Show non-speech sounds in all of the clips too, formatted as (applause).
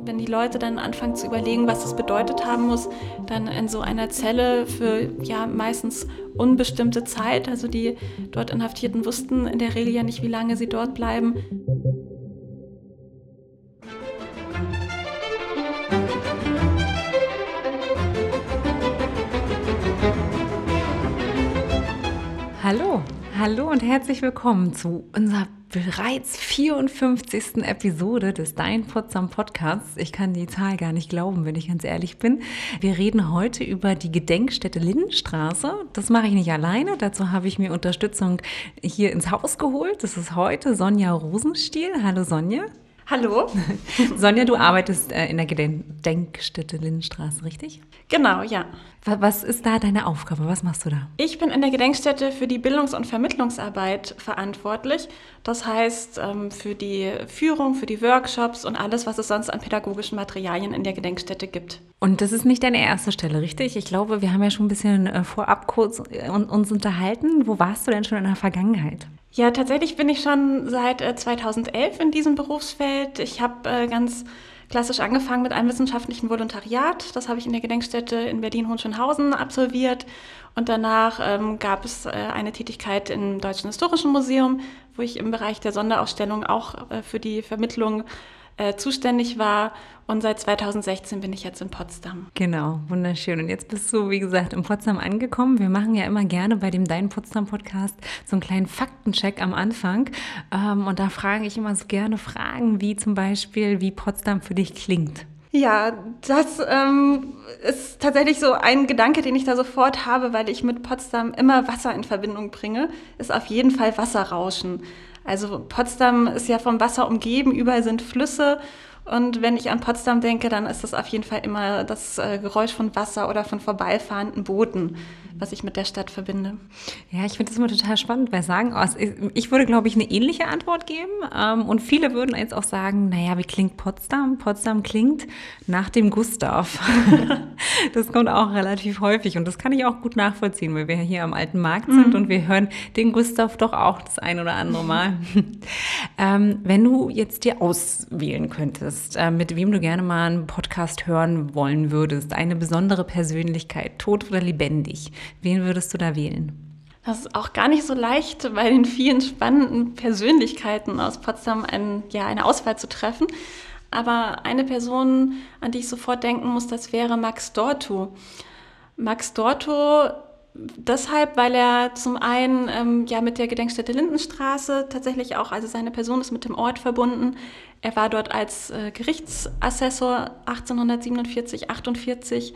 Wenn die Leute dann anfangen zu überlegen, was das bedeutet haben muss, dann in so einer Zelle für ja meistens unbestimmte Zeit, also die dort Inhaftierten wussten in der Regel ja nicht, wie lange sie dort bleiben. Hallo, und herzlich willkommen zu unserer bereits 54. Episode des Dein Potsdam Podcasts. Ich kann die Zahl gar nicht glauben, wenn ich ganz ehrlich bin. Wir reden heute über die Gedenkstätte Lindenstraße. Das mache ich nicht alleine. Dazu habe ich mir Unterstützung hier ins Haus geholt. Das ist heute Sonja Rosenstiel. Hallo Sonja. Hallo. (laughs) Sonja, du arbeitest äh, in der Gedenkstätte Lindenstraße, richtig? Genau, ja. Was ist da deine Aufgabe? Was machst du da? Ich bin in der Gedenkstätte für die Bildungs- und Vermittlungsarbeit verantwortlich. Das heißt, ähm, für die Führung, für die Workshops und alles, was es sonst an pädagogischen Materialien in der Gedenkstätte gibt. Und das ist nicht deine erste Stelle, richtig? Ich glaube, wir haben ja schon ein bisschen äh, vorab kurz äh, uns unterhalten. Wo warst du denn schon in der Vergangenheit? Ja, tatsächlich bin ich schon seit 2011 in diesem Berufsfeld. Ich habe ganz klassisch angefangen mit einem wissenschaftlichen Volontariat. Das habe ich in der Gedenkstätte in Berlin-Hohenschönhausen absolviert. Und danach ähm, gab es äh, eine Tätigkeit im Deutschen Historischen Museum, wo ich im Bereich der Sonderausstellung auch äh, für die Vermittlung äh, zuständig war. Und seit 2016 bin ich jetzt in Potsdam. Genau, wunderschön. Und jetzt bist du, wie gesagt, in Potsdam angekommen. Wir machen ja immer gerne bei dem Dein Potsdam Podcast so einen kleinen Faktencheck am Anfang. Ähm, und da frage ich immer so gerne Fragen, wie zum Beispiel, wie Potsdam für dich klingt. Ja, das ähm, ist tatsächlich so ein Gedanke, den ich da sofort habe, weil ich mit Potsdam immer Wasser in Verbindung bringe, ist auf jeden Fall Wasserrauschen. Also Potsdam ist ja vom Wasser umgeben, überall sind Flüsse. Und wenn ich an Potsdam denke, dann ist das auf jeden Fall immer das äh, Geräusch von Wasser oder von vorbeifahrenden Booten was ich mit der Stadt verbinde. Ja, ich finde das immer total spannend, weil sagen, oh, ich würde, glaube ich, eine ähnliche Antwort geben. Ähm, und viele würden jetzt auch sagen, naja, wie klingt Potsdam? Potsdam klingt nach dem Gustav. (laughs) das kommt auch relativ häufig und das kann ich auch gut nachvollziehen, weil wir hier am alten Markt sind mhm. und wir hören den Gustav doch auch das ein oder andere Mal. (laughs) ähm, wenn du jetzt dir auswählen könntest, äh, mit wem du gerne mal einen Podcast hören wollen würdest, eine besondere Persönlichkeit, tot oder lebendig, Wen würdest du da wählen? Das ist auch gar nicht so leicht, bei den vielen spannenden Persönlichkeiten aus Potsdam ein, ja, eine Auswahl zu treffen. Aber eine Person, an die ich sofort denken muss, das wäre Max Dorto. Max Dorto deshalb, weil er zum einen ähm, ja mit der Gedenkstätte Lindenstraße tatsächlich auch, also seine Person ist mit dem Ort verbunden. Er war dort als äh, Gerichtsassessor 1847, 48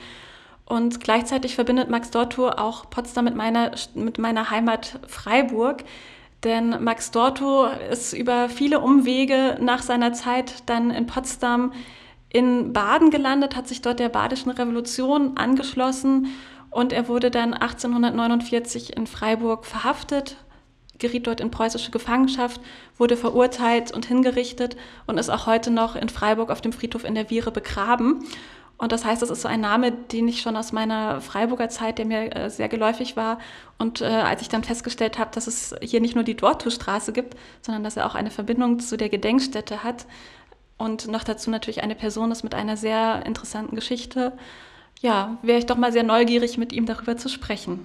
und gleichzeitig verbindet Max Dorto auch Potsdam mit meiner, mit meiner Heimat Freiburg. Denn Max Dorto ist über viele Umwege nach seiner Zeit dann in Potsdam in Baden gelandet, hat sich dort der Badischen Revolution angeschlossen und er wurde dann 1849 in Freiburg verhaftet, geriet dort in preußische Gefangenschaft, wurde verurteilt und hingerichtet und ist auch heute noch in Freiburg auf dem Friedhof in der Viere begraben. Und das heißt, das ist so ein Name, den ich schon aus meiner Freiburger Zeit, der mir äh, sehr geläufig war. Und äh, als ich dann festgestellt habe, dass es hier nicht nur die Dortustraße gibt, sondern dass er auch eine Verbindung zu der Gedenkstätte hat und noch dazu natürlich eine Person ist mit einer sehr interessanten Geschichte, ja, wäre ich doch mal sehr neugierig, mit ihm darüber zu sprechen.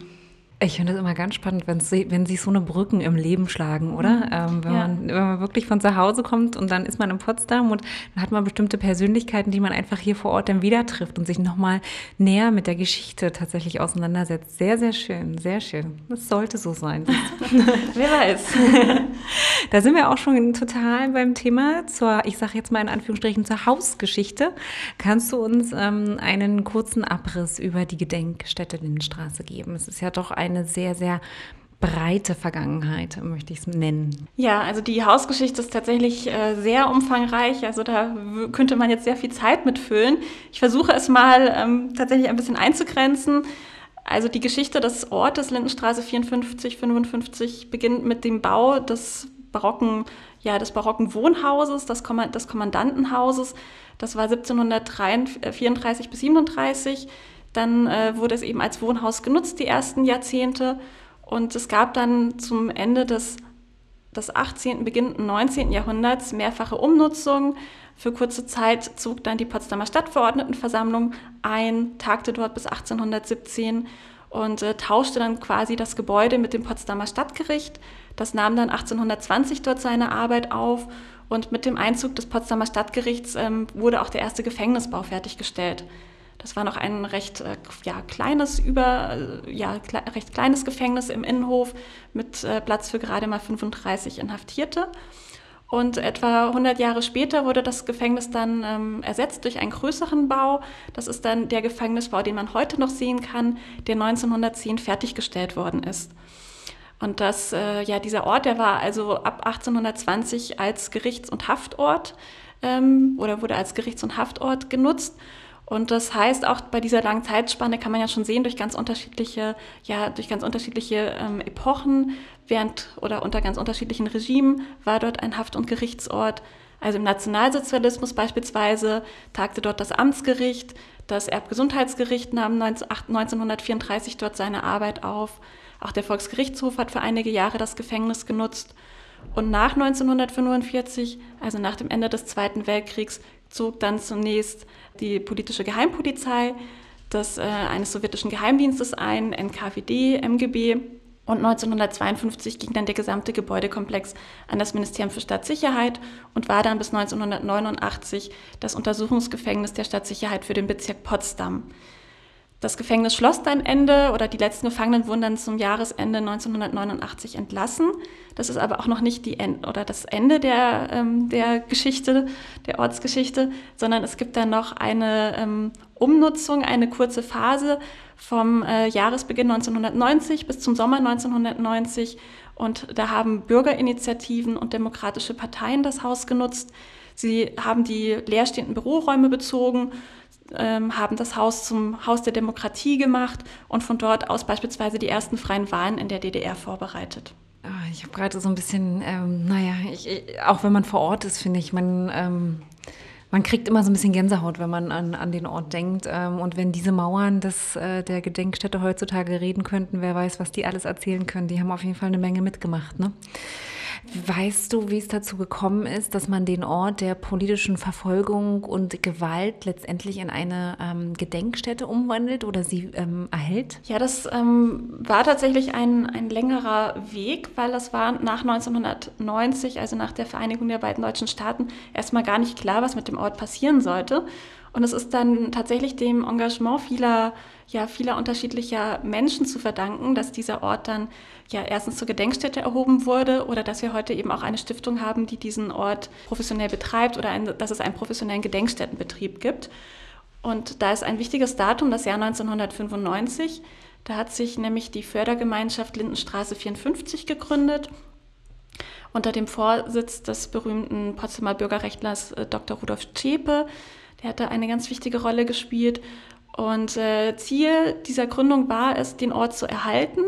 Ich finde es immer ganz spannend, wenn, sich so eine Brücken im Leben schlagen, oder? Mhm. Ähm, wenn, ja. man, wenn man wirklich von zu Hause kommt und dann ist man in Potsdam und dann hat man bestimmte Persönlichkeiten, die man einfach hier vor Ort dann wieder trifft und sich nochmal näher mit der Geschichte tatsächlich auseinandersetzt. Sehr, sehr schön, sehr schön. Das sollte so sein. (laughs) Wer weiß. (laughs) da sind wir auch schon total beim Thema zur, ich sage jetzt mal in Anführungsstrichen, zur Hausgeschichte. Kannst du uns ähm, einen kurzen Abriss über die Gedenkstätte Lindenstraße geben? Es ist ja doch ein eine sehr, sehr breite Vergangenheit, möchte ich es nennen. Ja, also die Hausgeschichte ist tatsächlich äh, sehr umfangreich. Also da könnte man jetzt sehr viel Zeit mitfüllen. Ich versuche es mal ähm, tatsächlich ein bisschen einzugrenzen. Also die Geschichte des Ortes Lindenstraße 54, 55 beginnt mit dem Bau des barocken, ja, des barocken Wohnhauses, des, Komm des Kommandantenhauses. Das war 1734 bis 37 dann äh, wurde es eben als Wohnhaus genutzt, die ersten Jahrzehnte. Und es gab dann zum Ende des des 18., beginnenden 19. Jahrhunderts mehrfache Umnutzung. Für kurze Zeit zog dann die Potsdamer Stadtverordnetenversammlung ein, tagte dort bis 1817 und äh, tauschte dann quasi das Gebäude mit dem Potsdamer Stadtgericht. Das nahm dann 1820 dort seine Arbeit auf und mit dem Einzug des Potsdamer Stadtgerichts ähm, wurde auch der erste Gefängnisbau fertiggestellt. Das war noch ein recht äh, ja, kleines, über, äh, ja, kle recht kleines Gefängnis im Innenhof mit äh, Platz für gerade mal 35 Inhaftierte. Und etwa 100 Jahre später wurde das Gefängnis dann ähm, ersetzt durch einen größeren Bau. Das ist dann der Gefängnisbau, den man heute noch sehen kann, der 1910 fertiggestellt worden ist. Und das, äh, ja, dieser Ort, der war also ab 1820 als Gerichts- und Haftort ähm, oder wurde als Gerichts- und Haftort genutzt. Und das heißt, auch bei dieser langen Zeitspanne kann man ja schon sehen, durch ganz unterschiedliche, ja, durch ganz unterschiedliche ähm, Epochen, während oder unter ganz unterschiedlichen Regimen war dort ein Haft- und Gerichtsort. Also im Nationalsozialismus beispielsweise tagte dort das Amtsgericht, das Erbgesundheitsgericht nahm 1934 dort seine Arbeit auf. Auch der Volksgerichtshof hat für einige Jahre das Gefängnis genutzt. Und nach 1945, also nach dem Ende des Zweiten Weltkriegs, zog dann zunächst die politische Geheimpolizei des, äh, eines sowjetischen Geheimdienstes ein, NKVD, MGB. Und 1952 ging dann der gesamte Gebäudekomplex an das Ministerium für Stadtsicherheit und war dann bis 1989 das Untersuchungsgefängnis der Stadtsicherheit für den Bezirk Potsdam. Das Gefängnis schloss dann Ende oder die letzten Gefangenen wurden dann zum Jahresende 1989 entlassen. Das ist aber auch noch nicht die End oder das Ende der, ähm, der Geschichte, der Ortsgeschichte, sondern es gibt dann noch eine ähm, Umnutzung, eine kurze Phase vom äh, Jahresbeginn 1990 bis zum Sommer 1990. Und da haben Bürgerinitiativen und demokratische Parteien das Haus genutzt. Sie haben die leerstehenden Büroräume bezogen ähm, haben das Haus zum Haus der Demokratie gemacht und von dort aus beispielsweise die ersten freien Wahlen in der DDR vorbereitet. Ah, ich habe gerade so ein bisschen, ähm, naja, ich, ich, auch wenn man vor Ort ist, finde ich, man, ähm, man kriegt immer so ein bisschen Gänsehaut, wenn man an, an den Ort denkt. Ähm, und wenn diese Mauern des, äh, der Gedenkstätte heutzutage reden könnten, wer weiß, was die alles erzählen können. Die haben auf jeden Fall eine Menge mitgemacht. Ne? Weißt du, wie es dazu gekommen ist, dass man den Ort der politischen Verfolgung und Gewalt letztendlich in eine ähm, Gedenkstätte umwandelt oder sie ähm, erhält? Ja, das ähm, war tatsächlich ein, ein längerer Weg, weil das war nach 1990, also nach der Vereinigung der beiden deutschen Staaten, erstmal gar nicht klar, was mit dem Ort passieren sollte. Und es ist dann tatsächlich dem Engagement vieler, ja, vieler unterschiedlicher Menschen zu verdanken, dass dieser Ort dann ja erstens zur Gedenkstätte erhoben wurde oder dass wir heute eben auch eine Stiftung haben, die diesen Ort professionell betreibt oder ein, dass es einen professionellen Gedenkstättenbetrieb gibt. Und da ist ein wichtiges Datum, das Jahr 1995. Da hat sich nämlich die Fördergemeinschaft Lindenstraße 54 gegründet unter dem Vorsitz des berühmten Potsdamer Bürgerrechtlers äh, Dr. Rudolf Zschäpe. Der hat da eine ganz wichtige Rolle gespielt. Und äh, Ziel dieser Gründung war es, den Ort zu erhalten.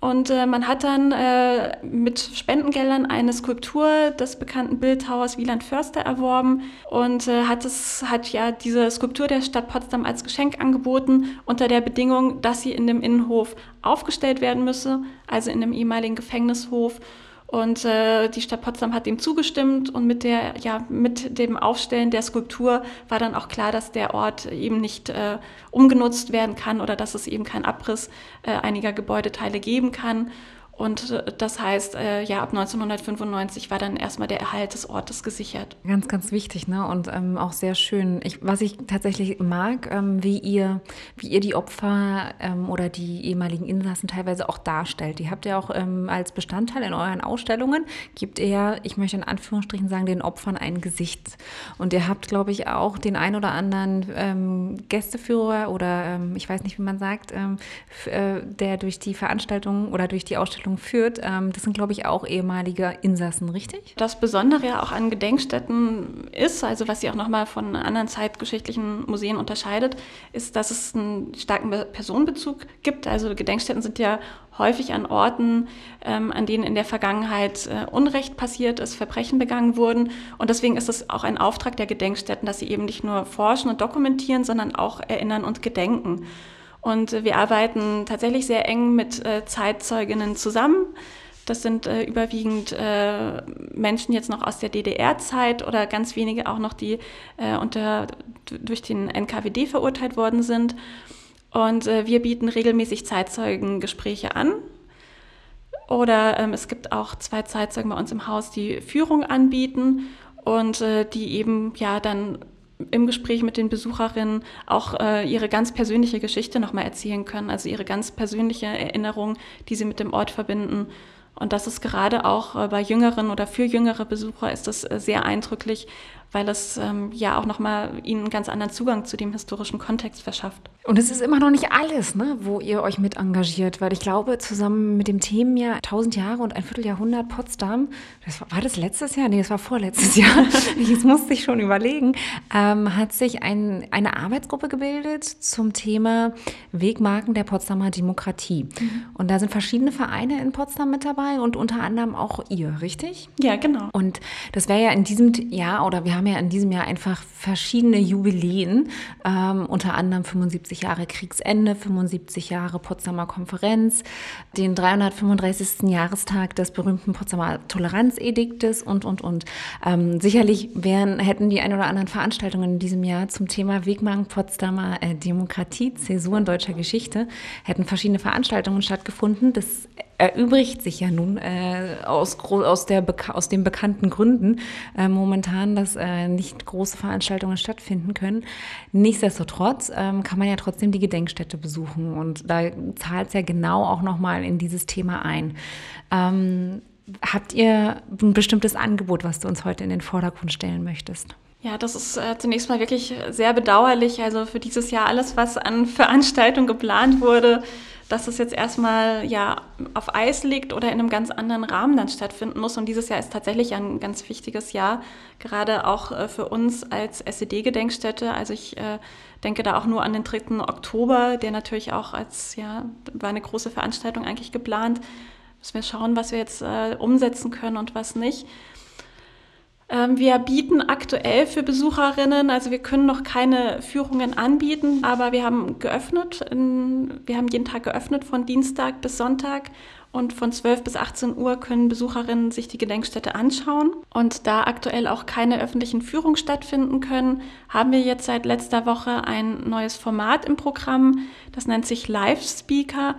Und äh, man hat dann äh, mit Spendengeldern eine Skulptur des bekannten Bildhauers Wieland Förster erworben und äh, hat, es, hat ja diese Skulptur der Stadt Potsdam als Geschenk angeboten, unter der Bedingung, dass sie in dem Innenhof aufgestellt werden müsse, also in dem ehemaligen Gefängnishof. Und äh, die Stadt Potsdam hat dem zugestimmt und mit, der, ja, mit dem Aufstellen der Skulptur war dann auch klar, dass der Ort eben nicht äh, umgenutzt werden kann oder dass es eben keinen Abriss äh, einiger Gebäudeteile geben kann. Und äh, das heißt, äh, ja, ab 1995 war dann erstmal der Erhalt des Ortes gesichert. Ganz, ganz wichtig, ne? Und ähm, auch sehr schön. Ich, was ich tatsächlich mag, ähm, wie ihr, wie ihr die Opfer ähm, oder die ehemaligen Insassen teilweise auch darstellt. Die habt ihr auch ähm, als Bestandteil in euren Ausstellungen, gibt ihr, ich möchte in Anführungsstrichen sagen, den Opfern ein Gesicht. Und ihr habt, glaube ich, auch den ein oder anderen ähm, Gästeführer oder ähm, ich weiß nicht, wie man sagt, äh, der durch die Veranstaltung oder durch die Ausstellung Ausstellung führt, ähm, das sind, glaube ich, auch ehemalige Insassen, richtig? Das Besondere ja auch an Gedenkstätten ist, also was sie auch nochmal von anderen zeitgeschichtlichen Museen unterscheidet, ist, dass es einen starken Personenbezug gibt. Also Gedenkstätten sind ja häufig an Orten, ähm, an denen in der Vergangenheit äh, Unrecht passiert ist, Verbrechen begangen wurden. Und deswegen ist es auch ein Auftrag der Gedenkstätten, dass sie eben nicht nur forschen und dokumentieren, sondern auch erinnern und gedenken. Und wir arbeiten tatsächlich sehr eng mit äh, Zeitzeuginnen zusammen. Das sind äh, überwiegend äh, Menschen jetzt noch aus der DDR-Zeit oder ganz wenige auch noch, die äh, unter, durch den NKWD verurteilt worden sind. Und äh, wir bieten regelmäßig Zeitzeugengespräche an. Oder ähm, es gibt auch zwei Zeitzeugen bei uns im Haus, die Führung anbieten und äh, die eben ja dann im Gespräch mit den Besucherinnen auch äh, ihre ganz persönliche Geschichte nochmal erzählen können, also ihre ganz persönliche Erinnerung, die sie mit dem Ort verbinden. Und das ist gerade auch äh, bei jüngeren oder für jüngere Besucher ist das äh, sehr eindrücklich, weil es ähm, ja auch nochmal ihnen einen ganz anderen Zugang zu dem historischen Kontext verschafft. Und es ist immer noch nicht alles, ne, wo ihr euch mit engagiert, weil ich glaube, zusammen mit dem Themenjahr 1000 Jahre und ein Vierteljahrhundert Potsdam, das war, war das letztes Jahr? Nee, das war vorletztes Jahr. (laughs) Jetzt musste ich schon überlegen, ähm, hat sich ein, eine Arbeitsgruppe gebildet zum Thema Wegmarken der Potsdamer Demokratie. Mhm. Und da sind verschiedene Vereine in Potsdam mit dabei und unter anderem auch ihr, richtig? Ja, genau. Und das wäre ja in diesem Jahr, oder wir haben ja in diesem Jahr einfach verschiedene Jubiläen, ähm, unter anderem 75 Jahre Kriegsende, 75 Jahre Potsdamer Konferenz, den 335. Jahrestag des berühmten Potsdamer Toleranzediktes und, und, und. Ähm, sicherlich wären, hätten die ein oder anderen Veranstaltungen in diesem Jahr zum Thema Wegmarken Potsdamer äh, Demokratie, Zäsuren deutscher Geschichte, hätten verschiedene Veranstaltungen stattgefunden. Das erübrigt sich ja nun äh, aus, aus, der, aus den bekannten Gründen äh, momentan, dass äh, nicht große Veranstaltungen stattfinden können. Nichtsdestotrotz ähm, kann man ja trotzdem die Gedenkstätte besuchen und da zahlt es ja genau auch nochmal in dieses Thema ein. Ähm, habt ihr ein bestimmtes Angebot, was du uns heute in den Vordergrund stellen möchtest? Ja, das ist äh, zunächst mal wirklich sehr bedauerlich. Also für dieses Jahr alles, was an Veranstaltungen geplant wurde, dass es jetzt erstmal ja auf Eis liegt oder in einem ganz anderen Rahmen dann stattfinden muss. Und dieses Jahr ist tatsächlich ein ganz wichtiges Jahr, gerade auch äh, für uns als SED-Gedenkstätte. Also ich äh, denke da auch nur an den 3. Oktober, der natürlich auch als, ja, war eine große Veranstaltung eigentlich geplant. Müssen wir schauen, was wir jetzt äh, umsetzen können und was nicht. Ähm, wir bieten aktuell für Besucherinnen, also wir können noch keine Führungen anbieten, aber wir haben geöffnet. wir haben jeden Tag geöffnet von Dienstag bis Sonntag und von 12 bis 18 Uhr können Besucherinnen sich die Gedenkstätte anschauen. Und da aktuell auch keine öffentlichen Führungen stattfinden können, haben wir jetzt seit letzter Woche ein neues Format im Programm. Das nennt sich Live Speaker.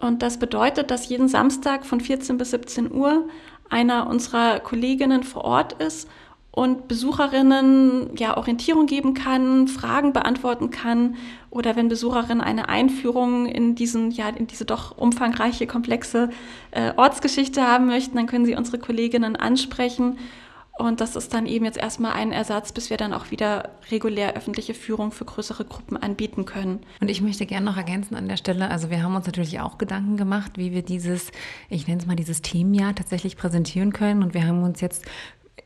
Und das bedeutet, dass jeden Samstag von 14 bis 17 Uhr einer unserer Kolleginnen vor Ort ist und Besucherinnen ja Orientierung geben kann, Fragen beantworten kann oder wenn Besucherinnen eine Einführung in diesen ja in diese doch umfangreiche komplexe äh, Ortsgeschichte haben möchten, dann können sie unsere Kolleginnen ansprechen und das ist dann eben jetzt erstmal ein Ersatz, bis wir dann auch wieder regulär öffentliche Führung für größere Gruppen anbieten können. Und ich möchte gerne noch ergänzen an der Stelle, also wir haben uns natürlich auch Gedanken gemacht, wie wir dieses, ich nenne es mal dieses Themenjahr tatsächlich präsentieren können. Und wir haben uns jetzt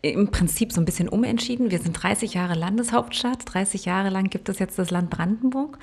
im Prinzip so ein bisschen umentschieden. Wir sind 30 Jahre Landeshauptstadt, 30 Jahre lang gibt es jetzt das Land Brandenburg,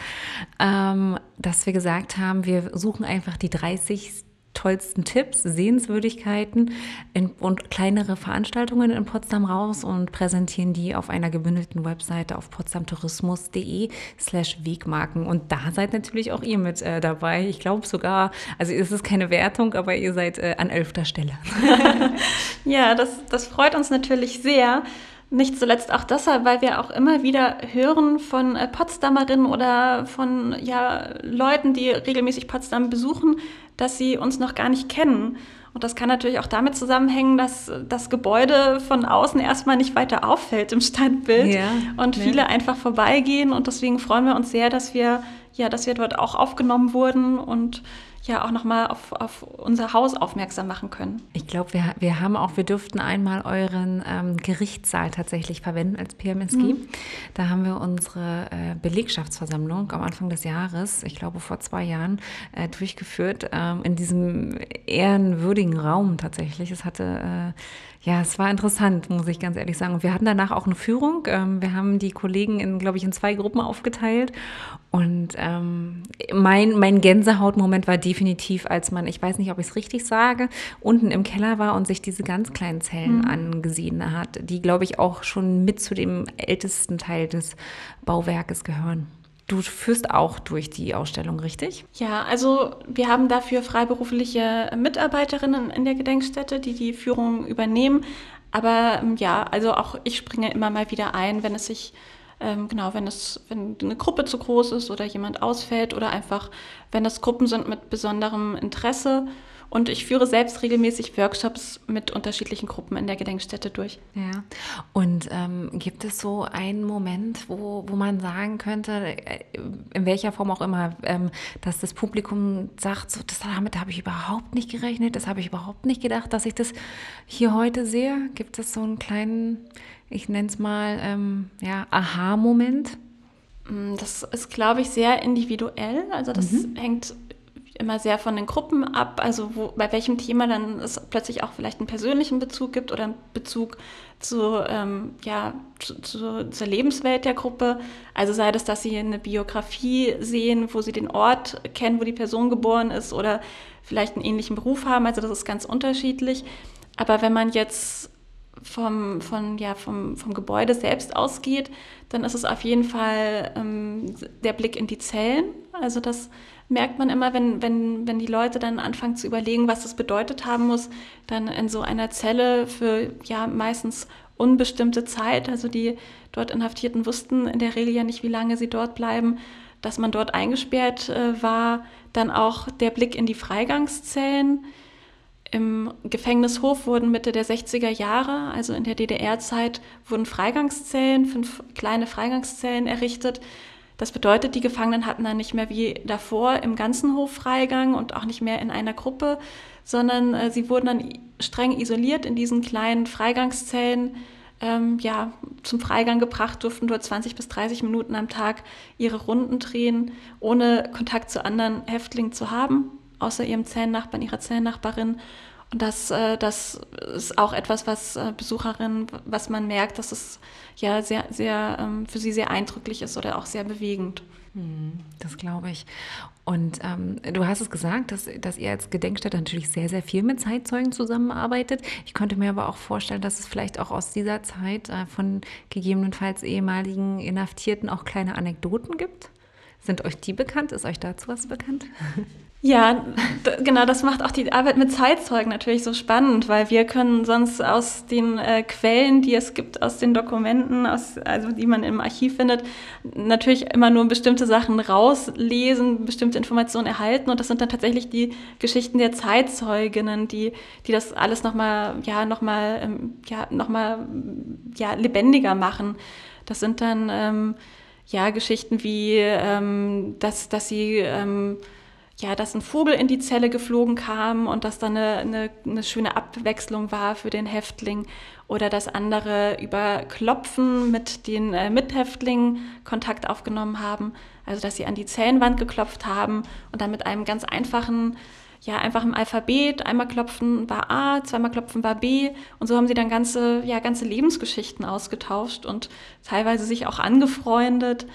ähm, dass wir gesagt haben, wir suchen einfach die 30 tollsten Tipps, Sehenswürdigkeiten in, und kleinere Veranstaltungen in Potsdam raus und präsentieren die auf einer gebündelten Webseite auf potsdamtourismus.de slash Wegmarken. Und da seid natürlich auch ihr mit äh, dabei. Ich glaube sogar, also es ist keine Wertung, aber ihr seid äh, an elfter Stelle. (laughs) ja, das, das freut uns natürlich sehr. Nicht zuletzt auch deshalb, weil wir auch immer wieder hören von äh, Potsdamerinnen oder von ja, Leuten, die regelmäßig Potsdam besuchen, dass sie uns noch gar nicht kennen. Und das kann natürlich auch damit zusammenhängen, dass das Gebäude von außen erstmal nicht weiter auffällt im Stadtbild ja, und ja. viele einfach vorbeigehen. Und deswegen freuen wir uns sehr, dass wir, ja, dass wir dort auch aufgenommen wurden und ja auch nochmal auf, auf unser Haus aufmerksam machen können. Ich glaube, wir, wir haben auch, wir dürften einmal euren ähm, Gerichtssaal tatsächlich verwenden als PMSG. Mhm. Da haben wir unsere äh, Belegschaftsversammlung am Anfang des Jahres, ich glaube vor zwei Jahren, äh, durchgeführt ähm, in diesem ehrenwürdigen Raum tatsächlich. Es hatte äh, ja, es war interessant, muss ich ganz ehrlich sagen. Und wir hatten danach auch eine Führung. Ähm, wir haben die Kollegen in, glaube ich, in zwei Gruppen aufgeteilt. Und ähm, mein, mein Gänsehautmoment war definitiv, als man, ich weiß nicht, ob ich es richtig sage, unten im Keller war und sich diese ganz kleinen Zellen mhm. angesehen hat, die, glaube ich, auch schon mit zu dem ältesten Teil des Bauwerkes gehören. du führst auch durch die Ausstellung, richtig? Ja, also wir haben dafür freiberufliche Mitarbeiterinnen in der Gedenkstätte, die die Führung übernehmen. Aber ähm, ja, also auch ich springe immer mal wieder ein, wenn es sich ähm, genau, wenn es, wenn eine Gruppe zu groß ist oder jemand ausfällt oder einfach, wenn es Gruppen sind mit besonderem Interesse. Und ich führe selbst regelmäßig Workshops mit unterschiedlichen Gruppen in der Gedenkstätte durch. Ja. Und ähm, gibt es so einen Moment, wo, wo man sagen könnte, äh, in welcher Form auch immer, ähm, dass das Publikum sagt, so, das, damit habe ich überhaupt nicht gerechnet, das habe ich überhaupt nicht gedacht, dass ich das hier heute sehe? Gibt es so einen kleinen ich nenne es mal, ähm, ja, Aha-Moment? Mm, das ist, glaube ich, sehr individuell. Also das mhm. hängt immer sehr von den Gruppen ab, also wo, bei welchem Thema dann es plötzlich auch vielleicht einen persönlichen Bezug gibt oder einen Bezug zu, ähm, ja, zu, zu, zur Lebenswelt der Gruppe. Also sei das, dass sie eine Biografie sehen, wo sie den Ort kennen, wo die Person geboren ist oder vielleicht einen ähnlichen Beruf haben. Also das ist ganz unterschiedlich. Aber wenn man jetzt vom, von, ja, vom, vom Gebäude selbst ausgeht, dann ist es auf jeden Fall ähm, der Blick in die Zellen. Also das merkt man immer, wenn, wenn, wenn die Leute dann anfangen zu überlegen, was das bedeutet haben muss, dann in so einer Zelle für ja meistens unbestimmte Zeit, also die dort Inhaftierten wussten in der Regel ja nicht, wie lange sie dort bleiben, dass man dort eingesperrt äh, war, dann auch der Blick in die Freigangszellen, im Gefängnishof wurden Mitte der 60er Jahre, also in der DDR-Zeit, wurden Freigangszellen, fünf kleine Freigangszellen errichtet. Das bedeutet, die Gefangenen hatten dann nicht mehr wie davor im ganzen Hof Freigang und auch nicht mehr in einer Gruppe, sondern äh, sie wurden dann streng isoliert in diesen kleinen Freigangszellen, ähm, ja, zum Freigang gebracht, durften dort 20 bis 30 Minuten am Tag ihre Runden drehen, ohne Kontakt zu anderen Häftlingen zu haben außer ihrem Zellennachbarn, ihrer Zellennachbarin. Das, äh, das ist auch etwas, was äh, Besucherinnen, was man merkt, dass es ja sehr, sehr ähm, für sie sehr eindrücklich ist oder auch sehr bewegend. Hm, das glaube ich. Und ähm, du hast es gesagt, dass, dass ihr als Gedenkstätte natürlich sehr, sehr viel mit Zeitzeugen zusammenarbeitet. Ich könnte mir aber auch vorstellen, dass es vielleicht auch aus dieser Zeit äh, von gegebenenfalls ehemaligen Inhaftierten auch kleine Anekdoten gibt. Sind euch die bekannt? Ist euch dazu was bekannt? (laughs) Ja, genau, das macht auch die Arbeit mit Zeitzeugen natürlich so spannend, weil wir können sonst aus den äh, Quellen, die es gibt, aus den Dokumenten, aus, also die man im Archiv findet, natürlich immer nur bestimmte Sachen rauslesen, bestimmte Informationen erhalten und das sind dann tatsächlich die Geschichten der Zeitzeuginnen, die, die das alles nochmal, ja, nochmal, ähm, ja, nochmal, ja, lebendiger machen. Das sind dann, ähm, ja, Geschichten wie, ähm, dass, dass sie, ähm, ja, dass ein Vogel in die Zelle geflogen kam und dass dann eine, eine, eine, schöne Abwechslung war für den Häftling oder dass andere über Klopfen mit den äh, Mithäftlingen Kontakt aufgenommen haben, also dass sie an die Zellenwand geklopft haben und dann mit einem ganz einfachen, ja, einfachen Alphabet, einmal klopfen war A, zweimal klopfen war B. Und so haben sie dann ganze, ja, ganze Lebensgeschichten ausgetauscht und teilweise sich auch angefreundet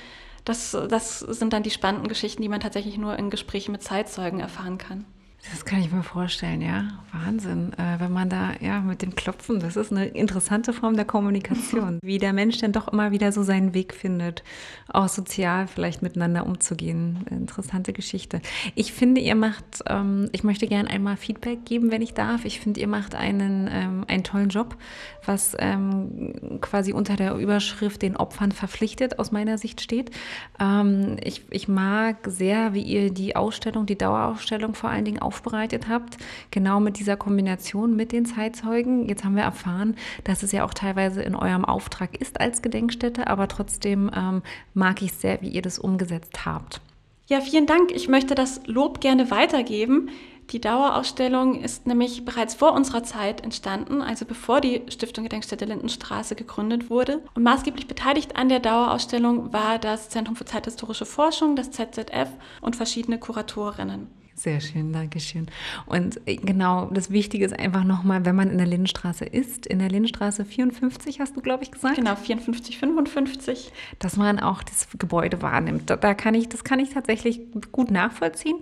das, das sind dann die spannenden Geschichten, die man tatsächlich nur in Gesprächen mit Zeitzeugen erfahren kann. Das kann ich mir vorstellen, ja. Wahnsinn. Äh, wenn man da, ja, mit dem Klopfen, das ist eine interessante Form der Kommunikation. (laughs) Wie der Mensch dann doch immer wieder so seinen Weg findet, auch sozial vielleicht miteinander umzugehen. Interessante Geschichte. Ich finde, ihr macht, ähm, ich möchte gerne einmal Feedback geben, wenn ich darf. Ich finde, ihr macht einen, ähm, einen tollen Job, was ähm, quasi unter der Überschrift den Opfern verpflichtet aus meiner Sicht steht. Ähm, ich, ich mag sehr, wie ihr die Ausstellung, die Dauerausstellung vor allen Dingen auf aufbereitet habt, genau mit dieser Kombination mit den Zeitzeugen. Jetzt haben wir erfahren, dass es ja auch teilweise in eurem Auftrag ist als Gedenkstätte, aber trotzdem ähm, mag ich sehr, wie ihr das umgesetzt habt. Ja, vielen Dank. Ich möchte das Lob gerne weitergeben. Die Dauerausstellung ist nämlich bereits vor unserer Zeit entstanden, also bevor die Stiftung Gedenkstätte Lindenstraße gegründet wurde. Und maßgeblich beteiligt an der Dauerausstellung war das Zentrum für zeithistorische Forschung, das ZZF und verschiedene Kuratorinnen. Sehr schön, danke schön. Und äh, genau, das Wichtige ist einfach nochmal, wenn man in der Lindenstraße ist, in der Lindenstraße 54 hast du, glaube ich, gesagt? Genau, 54, 55. Dass man auch das Gebäude wahrnimmt. Da, kann ich, das kann ich tatsächlich gut nachvollziehen.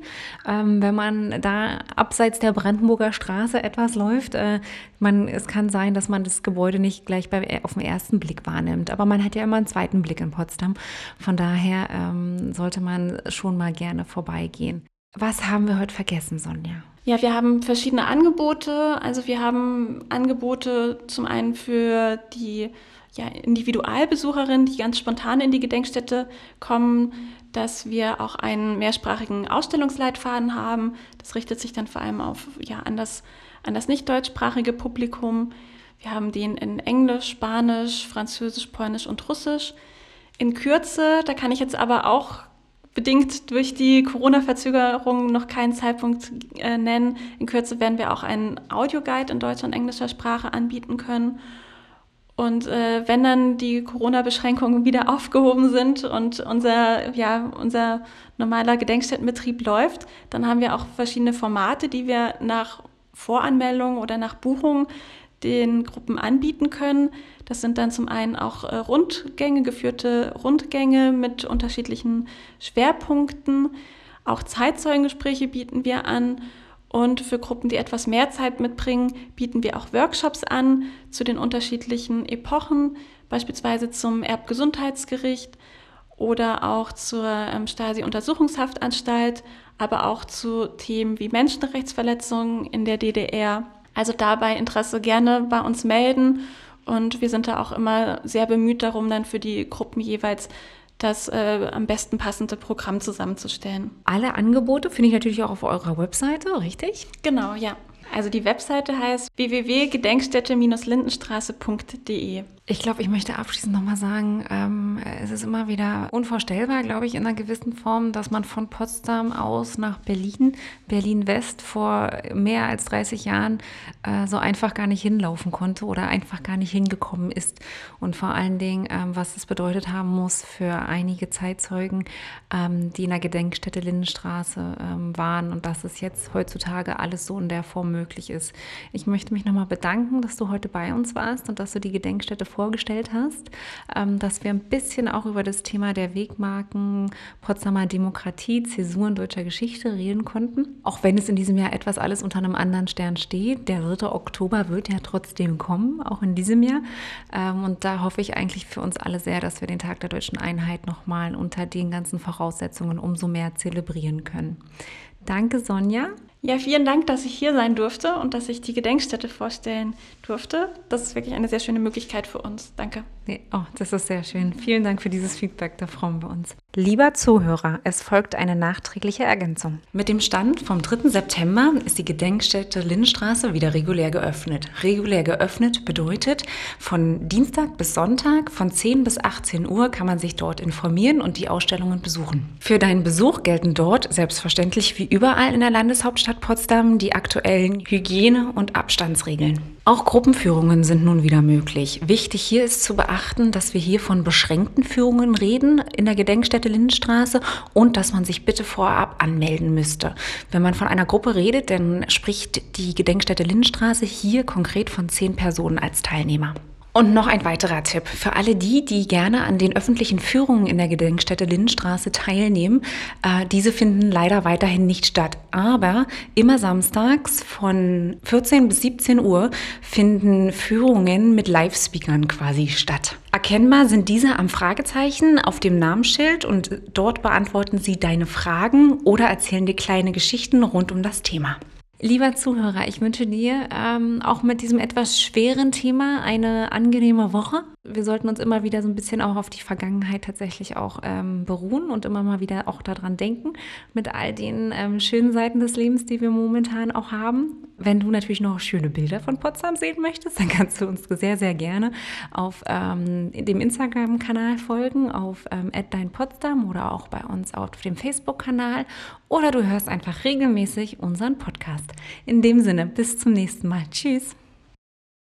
Ähm, wenn man da abseits der Brandenburger Straße etwas läuft, äh, man, es kann sein, dass man das Gebäude nicht gleich bei, auf den ersten Blick wahrnimmt. Aber man hat ja immer einen zweiten Blick in Potsdam. Von daher ähm, sollte man schon mal gerne vorbeigehen. Was haben wir heute vergessen, Sonja? Ja, wir haben verschiedene Angebote. Also wir haben Angebote zum einen für die ja, Individualbesucherinnen, die ganz spontan in die Gedenkstätte kommen, dass wir auch einen mehrsprachigen Ausstellungsleitfaden haben. Das richtet sich dann vor allem auf, ja, an das, an das nicht deutschsprachige Publikum. Wir haben den in Englisch, Spanisch, Französisch, Polnisch und Russisch. In Kürze, da kann ich jetzt aber auch bedingt durch die Corona-Verzögerung noch keinen Zeitpunkt äh, nennen. In Kürze werden wir auch einen Audioguide in deutscher und englischer Sprache anbieten können. Und äh, wenn dann die Corona-Beschränkungen wieder (laughs) aufgehoben sind und unser, ja, unser normaler Gedenkstättenbetrieb läuft, dann haben wir auch verschiedene Formate, die wir nach Voranmeldung oder nach Buchung den Gruppen anbieten können. Das sind dann zum einen auch äh, Rundgänge, geführte Rundgänge mit unterschiedlichen Schwerpunkten. Auch Zeitzeugengespräche bieten wir an. Und für Gruppen, die etwas mehr Zeit mitbringen, bieten wir auch Workshops an zu den unterschiedlichen Epochen, beispielsweise zum Erbgesundheitsgericht oder auch zur ähm, Stasi-Untersuchungshaftanstalt, aber auch zu Themen wie Menschenrechtsverletzungen in der DDR. Also dabei Interesse gerne bei uns melden und wir sind da auch immer sehr bemüht darum, dann für die Gruppen jeweils das äh, am besten passende Programm zusammenzustellen. Alle Angebote finde ich natürlich auch auf eurer Webseite, richtig? Genau, ja. Also die Webseite heißt www.gedenkstätte-lindenstraße.de. Ich glaube, ich möchte abschließend nochmal sagen, ähm, es ist immer wieder unvorstellbar, glaube ich, in einer gewissen Form, dass man von Potsdam aus nach Berlin, Berlin-West vor mehr als 30 Jahren äh, so einfach gar nicht hinlaufen konnte oder einfach gar nicht hingekommen ist. Und vor allen Dingen, ähm, was es bedeutet haben muss für einige Zeitzeugen, ähm, die in der Gedenkstätte Lindenstraße ähm, waren und dass es jetzt heutzutage alles so in der Form möglich ist. Ich möchte mich nochmal bedanken, dass du heute bei uns warst und dass du die Gedenkstätte vorgestellt hast, ähm, dass wir ein bisschen auch über das Thema der Wegmarken, Potsdamer Demokratie, Zäsuren deutscher Geschichte reden konnten. Auch wenn es in diesem Jahr etwas alles unter einem anderen Stern steht. Der 3. Oktober wird ja trotzdem kommen, auch in diesem Jahr. Ähm, und da hoffe ich eigentlich für uns alle sehr, dass wir den Tag der deutschen Einheit nochmal unter den ganzen Voraussetzungen umso mehr zelebrieren können. Danke, Sonja. Ja, vielen Dank, dass ich hier sein durfte und dass ich die Gedenkstätte vorstellen durfte. Das ist wirklich eine sehr schöne Möglichkeit für uns. Danke. Oh, das ist sehr schön. Vielen Dank für dieses Feedback, da freuen wir uns. Lieber Zuhörer, es folgt eine nachträgliche Ergänzung. Mit dem Stand vom 3. September ist die Gedenkstätte Lindenstraße wieder regulär geöffnet. Regulär geöffnet bedeutet, von Dienstag bis Sonntag von 10 bis 18 Uhr kann man sich dort informieren und die Ausstellungen besuchen. Für deinen Besuch gelten dort selbstverständlich wie überall in der Landeshauptstadt Potsdam die aktuellen Hygiene- und Abstandsregeln. Auch Gruppenführungen sind nun wieder möglich. Wichtig hier ist zu beachten, dass wir hier von beschränkten Führungen reden in der Gedenkstätte Lindenstraße und dass man sich bitte vorab anmelden müsste. Wenn man von einer Gruppe redet, dann spricht die Gedenkstätte Lindenstraße hier konkret von zehn Personen als Teilnehmer. Und noch ein weiterer Tipp für alle die, die gerne an den öffentlichen Führungen in der Gedenkstätte Lindenstraße teilnehmen. Äh, diese finden leider weiterhin nicht statt. Aber immer samstags von 14 bis 17 Uhr finden Führungen mit Live-Speakern quasi statt. Erkennbar sind diese am Fragezeichen auf dem Namensschild und dort beantworten sie deine Fragen oder erzählen dir kleine Geschichten rund um das Thema. Lieber Zuhörer, ich wünsche dir ähm, auch mit diesem etwas schweren Thema eine angenehme Woche. Wir sollten uns immer wieder so ein bisschen auch auf die Vergangenheit tatsächlich auch ähm, beruhen und immer mal wieder auch daran denken, mit all den ähm, schönen Seiten des Lebens, die wir momentan auch haben. Wenn du natürlich noch schöne Bilder von Potsdam sehen möchtest, dann kannst du uns sehr, sehr gerne auf ähm, dem Instagram-Kanal folgen, auf ähm, @deinpotsdam oder auch bei uns auf dem Facebook-Kanal oder du hörst einfach regelmäßig unseren Podcast. In dem Sinne, bis zum nächsten Mal. Tschüss.